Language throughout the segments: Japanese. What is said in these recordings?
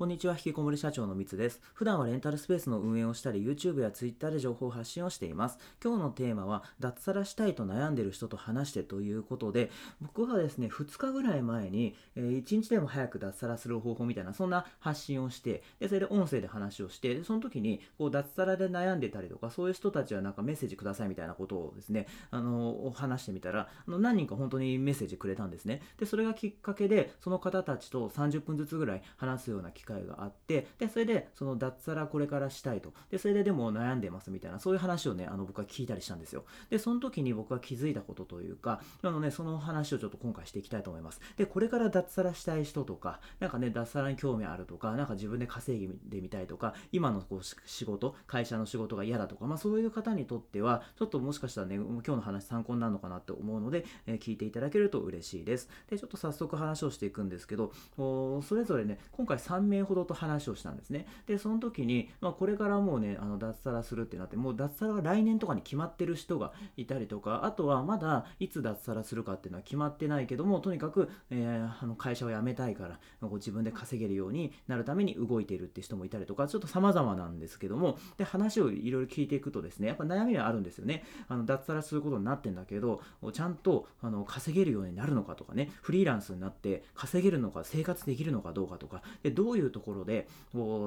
こんにちは、引きこもり社長のみつです。普段はレンタルスペースの運営をしたり、YouTube や Twitter で情報発信をしています。今日のテーマは、脱サラしたいと悩んでいる人と話してということで、僕はですね、2日ぐらい前に、えー、1日でも早く脱サラする方法みたいな、そんな発信をして、でそれで音声で話をして、でその時に、こう、脱サラで悩んでたりとか、そういう人たちはなんかメッセージくださいみたいなことをですね、あの、話してみたら、あの何人か本当にメッセージくれたんですね。で、それがきっかけで、その方たちと30分ずつぐらい話すような機会会があって、で、それで、その脱サラこれからしたいと。で、それででも悩んでますみたいな、そういう話をね、あの、僕は聞いたりしたんですよ。で、その時に僕は気づいたことというか、あのね、その話をちょっと今回していきたいと思います。で、これから脱サラしたい人とか、なんかね、脱サラに興味あるとか、なんか自分で稼いでみたいとか、今のこう仕事、会社の仕事が嫌だとか、まあそういう方にとっては、ちょっともしかしたらね、今日の話参考になるのかなって思うので、え、聞いていただけると嬉しいです。で、ちょっと早速話をしていくんですけど、それぞれね、今回3名ほどと話をしたんですね。で、その時に、まあ、これからもうね、あの脱サラするってなって、もう脱サラが来年とかに決まってる人がいたりとか、あとはまだいつ脱サラするかっていうのは決まってないけども、とにかく、えー、あの会社を辞めたいから、こう自分で稼げるようになるために動いているって人もいたりとか、ちょっと様々なんですけども、で、話をいろいろ聞いていくとですね、やっぱ悩みはあるんですよね。あの脱サラすることになってんだけど、ちゃんとあの稼げるようになるのかとかね、フリーランスになって稼げるのか、生活できるのかどうかとか、でどういうところで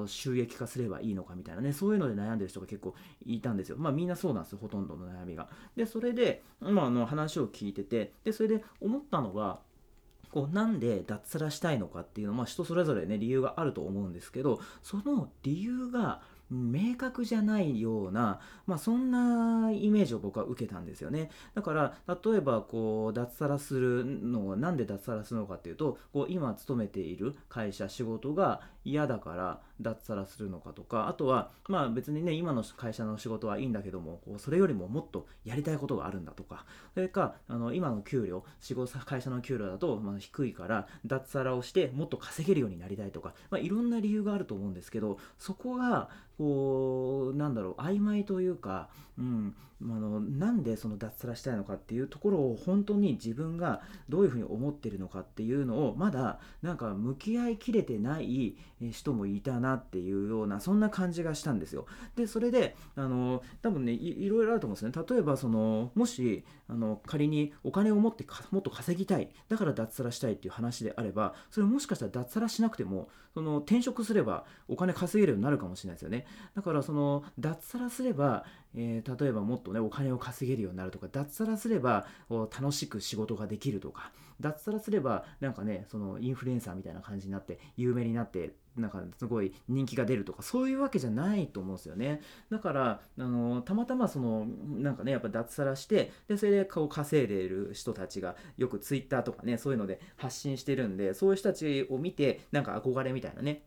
収益化すればいいのかみたいなね、そういうので悩んでる人が結構いたんですよ。まあみんなそうなんですよ、ほとんどの悩みが。で、それで、まあ、あの話を聞いてて、で、それで思ったのが、こうなんで脱サラしたいのかっていうのは、まあ、人それぞれね理由があると思うんですけどその理由が明確じゃないような、まあ、そんなイメージを僕は受けたんですよね。だから、例えば、こう、脱サラするのは、なんで脱サラするのかっていうと、こう、今勤めている会社、仕事が嫌だから脱サラするのかとか、あとは、まあ別にね、今の会社の仕事はいいんだけども、こうそれよりももっとやりたいことがあるんだとか、それか、あの、今の給料、仕事、会社の給料だと、ま、低いから、脱サラをしてもっと稼げるようになりたいとか、まあいろんな理由があると思うんですけど、そこが、こう、なんだろう、曖昧というか、うん、あの、なんでその脱サラしたいのかっていうところを本当に自分がどういうふうに思ってるのかっていうのを、まだ、なんか向き合いきれてない人もいたなっていうような、そんな感じがしたんですよ。で、それで、あの、多分ね、いろいろあると思うんですね。例えば、その、もし、あの、仮にお金を持ってもっと稼ぎたい、だから脱サラしたいっていう話であれば、それもしかしたら脱サラしなくても、その、転職すればお金稼げるようになるかもしれないですよね。だから、その、脱サラすれば、えー、例えばもっとね、お金を稼げるようになるとか、脱サラすれば楽しく仕事ができるとか、脱サラすればなんかね、そのインフルエンサーみたいな感じになって有名になってなんかすごい人気が出るとかそういうわけじゃないと思うんですよね。だからあのたまたまそのなんかねやっぱ脱サラしてでそれで顔稼いでる人たちがよくツイッターとかねそういうので発信してるんでそういう人たちを見てなんか憧れみたいなね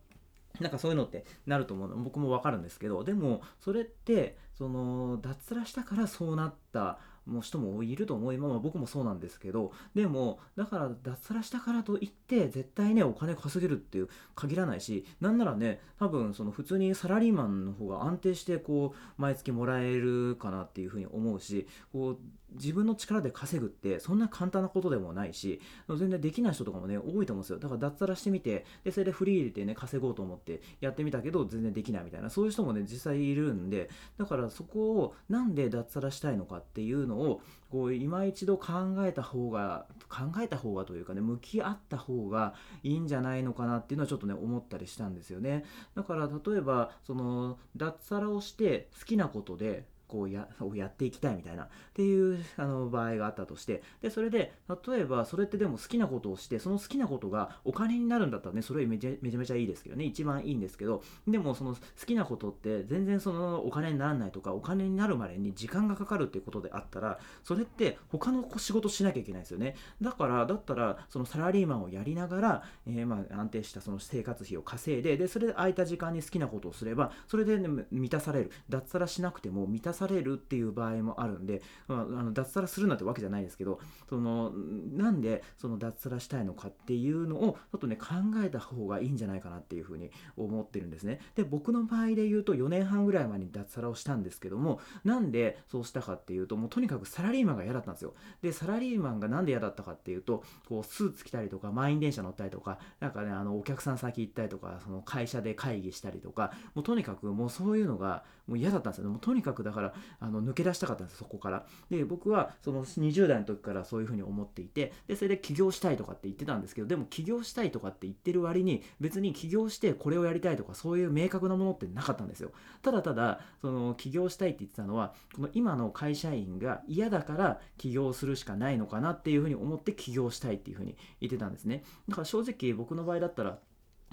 なんかそういうのってなると思うの。僕もわかるんですけどでもそれってその脱ラしたからそうなったもう人もいると思い、まあ、僕もそうなんですけど、でも、だから脱サラしたからといって、絶対ね、お金稼げるっていう限らないし、なんならね、多分、その普通にサラリーマンの方が安定して、こう、毎月もらえるかなっていうふうに思うし、こう、自分の力で稼ぐって、そんな簡単なことでもないし、全然できない人とかもね、多いと思うんですよ。だから脱サラしてみて、で、それでフリーでね、稼ごうと思ってやってみたけど、全然できないみたいな、そういう人もね、実際いるんで、だからそこを、なんで脱サラしたいのかっていうのを、をこう今一度考えた方が考えた方がというかね向き合った方がいいんじゃないのかなっていうのはちょっとね思ったりしたんですよね。だから例えばその脱サラをして好きなことでこうや をやっていきたいみたいなっていうあの場合があったとしてでそれで例えばそれってでも好きなことをしてその好きなことがお金になるんだったらねそれめちゃめちゃめちゃいいですけどね。一番いいんですけどでもその好きなことって全然そのお金にならないとかお金になるまでに時間がかかるっていうことであったらそれって他の仕事しなきゃいけないですよね。だからだったらそのサラリーマンをやりながら、えー、まあ安定したその生活費を稼いででそれで空いた時間に好きなことをすればそれで、ね、満たされる。脱サラしなくても満たされる。されるっていう場合もあるんで、まあ、あの脱サラするなってわけじゃないですけどそのなんでその脱サラしたいのかっていうのをちょっとね考えた方がいいんじゃないかなっていうふうに思ってるんですね。で僕の場合で言うと4年半ぐらい前に脱サラをしたんですけどもなんでそうしたかっていうともうとにかくサラリーマンが嫌だったんですよ。でサラリーマンがなんで嫌だったかっていうとこうスーツ着たりとか満員電車乗ったりとかなんかねあのお客さん先行ったりとかその会社で会議したりとかもうとにかくもうそういうのがもう嫌だったんですよ。ねもうとにかくだからあの抜け出したかったんですそこから。で僕はその20代の時からそういうふうに思っていてでそれで起業したいとかって言ってたんですけどでも起業したいとかって言ってる割に別に起業してこれをやりたいとかそういう明確なものってなかったんですよ。ただただその起業したいって言ってたのはこの今の会社員が嫌だから起業するしかないのかなっていうふうに思って起業したいっていうふうに言ってたんですね。だから正直僕の場合だったら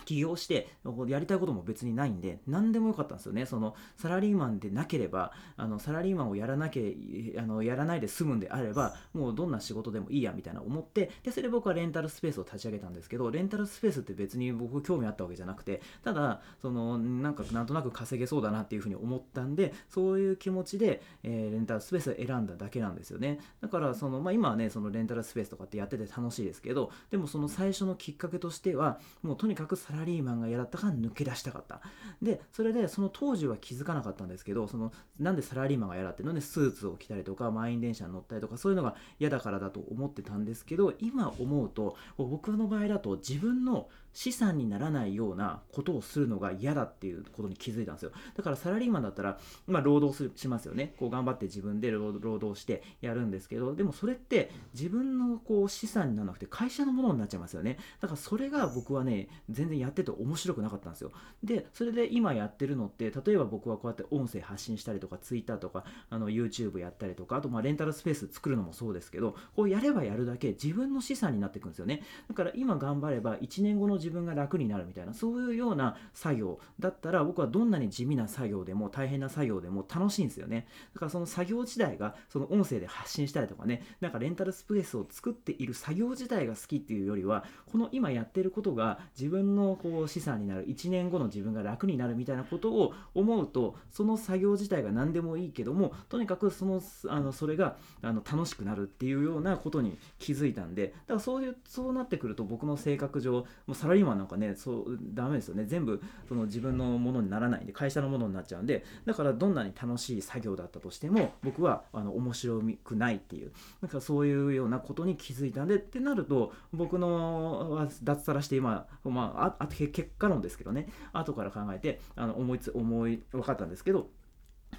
起業してやりたいことも別にないんで何でもよかったんですよね。そのサラリーマンでなければあのサラリーマンをやらなきゃあのやらないで済むんであればもうどんな仕事でもいいやみたいな思ってでそれで僕はレンタルスペースを立ち上げたんですけどレンタルスペースって別に僕興味あったわけじゃなくてただそのなんかなんとなく稼げそうだなっていうふうに思ったんでそういう気持ちで、えー、レンタルスペースを選んだだけなんですよね。だからその、まあ、今はねそのレンタルスペースとかってやってて楽しいですけどでもその最初のきっかけとしてはもうとにかくサラリーマンが嫌だったから抜け出したかった。でそれでその当時は気づかなかったんですけどそのなんでサラリーマンが嫌だっていうのでスーツを着たりとか満員電車に乗ったりとかそういうのが嫌だからだと思ってたんですけど今思うと僕の場合だと自分の資産にならないようなことをするのが嫌だっていうことに気づいたんですよ。だからサラリーマンだったら、まあ、労働しますよね。こう頑張って自分で労働してやるんですけどでもそれって自分のこう資産にならなくて会社のものになっちゃいますよね。だからそれが僕はね全然やってて面白くなかったんですよ。でそれで今やってるのって例えば僕はこうやって音声発信したりとか Twitter とかあの YouTube やったりとかあとまあレンタルスペース作るのもそうですけどこうやればやるだけ自分の資産になっていくんですよね。だから今頑張れば1年後の自分が楽になるみたいなそういうような作業だったら僕はどんなに地味な作業でも大変な作業でも楽しいんですよね。だからその作業自体がその音声で発信したりとかねなんかレンタルスペースを作っている作業自体が好きっていうよりはこの今やってることが自分のこう資産になる。1年後の自分が楽になるみたいなことを思うとその作業自体が何でもいいけどもとにかくそのあのそれがあの楽しくなるっていうようなことに気づいたんでだからそういうそうなってくると僕の性格上もうサラリーマンなんかねそうダメですよね。全部その自分のものにならないんで会社のものになっちゃうんでだからどんなに楽しい作業だったとしても僕はあの面白くないっていうなんかそういうようなことに気づいたんでってなると僕の脱サラして今、まあ、あと結果論ですけどね。後から考えてあの思いつ思い分かったんですけど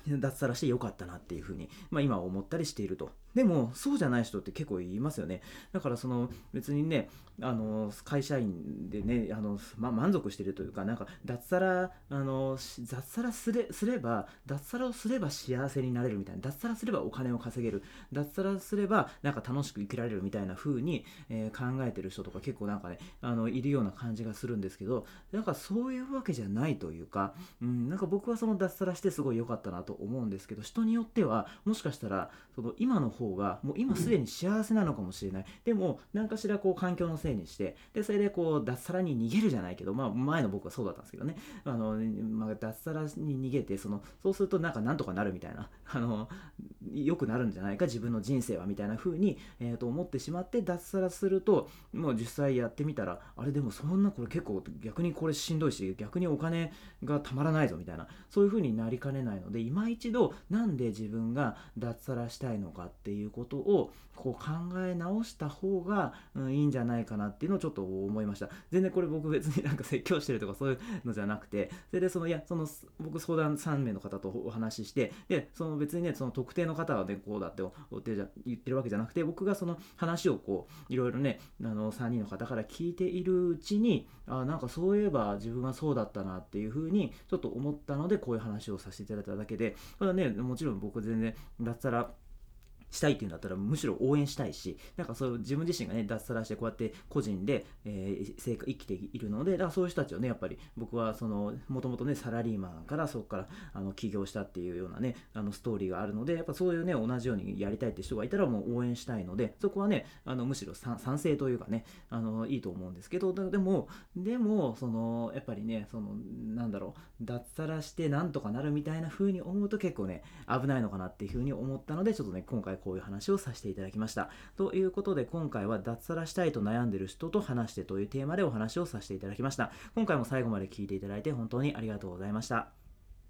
脱サラしてよかったなっていうふうに、まあ、今思ったりしていると。でもそうじゃない人って結構いますよね。だからその別にねあの会社員でねあの、ま、満足してるというかなんか脱サラあの脱サラすれすれば脱サラをすれば幸せになれるみたいな脱サラすればお金を稼げる脱サラすればなんか楽しく生きられるみたいな風に、えー、考えてる人とか結構なんかねあのいるような感じがするんですけどなんかそういうわけじゃないというか、うん、なんか僕はその脱サラしてすごい良かったなと思うんですけど人によってはもしかしたらその今の方方がもう今すでに幸せなのかもしれない、でも何かしらこう環境のせいにしてでそれでこう脱サラに逃げるじゃないけど、まあ、前の僕はそうだったんですけどね。あの、まあ、脱サラに逃げてそのそうするとなんかなんとかなるみたいなあの良くなるんじゃないか自分の人生はみたいな風に、えー、と思ってしまって脱サラするともう実際やってみたらあれでもそんなこれ結構逆にこれしんどいし逆にお金がたまらないぞみたいなそういう風になりかねないので今一度なんで自分が脱サラしたいのかっていういうことをこう考え直した方が、うん、いいんじゃないかなっていうのをちょっと思いました。全然これ僕別になんか説教してるとかそういうのじゃなくてそれでそのいやその僕相談3名の方とお話ししてでその別にねその特定の方はねこうだって言ってるわけじゃなくて僕がその話をこういろいろねあの3人の方から聞いているうちにあなんかそういえば自分はそうだったなっていうふうにちょっと思ったのでこういう話をさせていただいただけで。ただねもちろん僕全然脱サラしたいっていうんだったらむしろ応援したいしなんかそう自分自身がね脱サラしてこうやって個人で、えー、生生きているのでだからそういう人たちをねやっぱり僕はそのもともとねサラリーマンからそこからあの起業したっていうようなねあのストーリーがあるのでやっぱそういうね同じようにやりたいって人がいたらもう応援したいのでそこはねあのむしろ賛成というかねあのいいと思うんですけどでもでもそのやっぱりねそのなんだろう脱サラしてなんとかなるみたいな風に思うと結構ね危ないのかなっていう風に思ったのでちょっとね今回回こういう話をさせていただきました。ということで今回は脱サラしたいと悩んでる人と話してというテーマでお話をさせていただきました。今回も最後まで聞いていただいて本当にありがとうございました。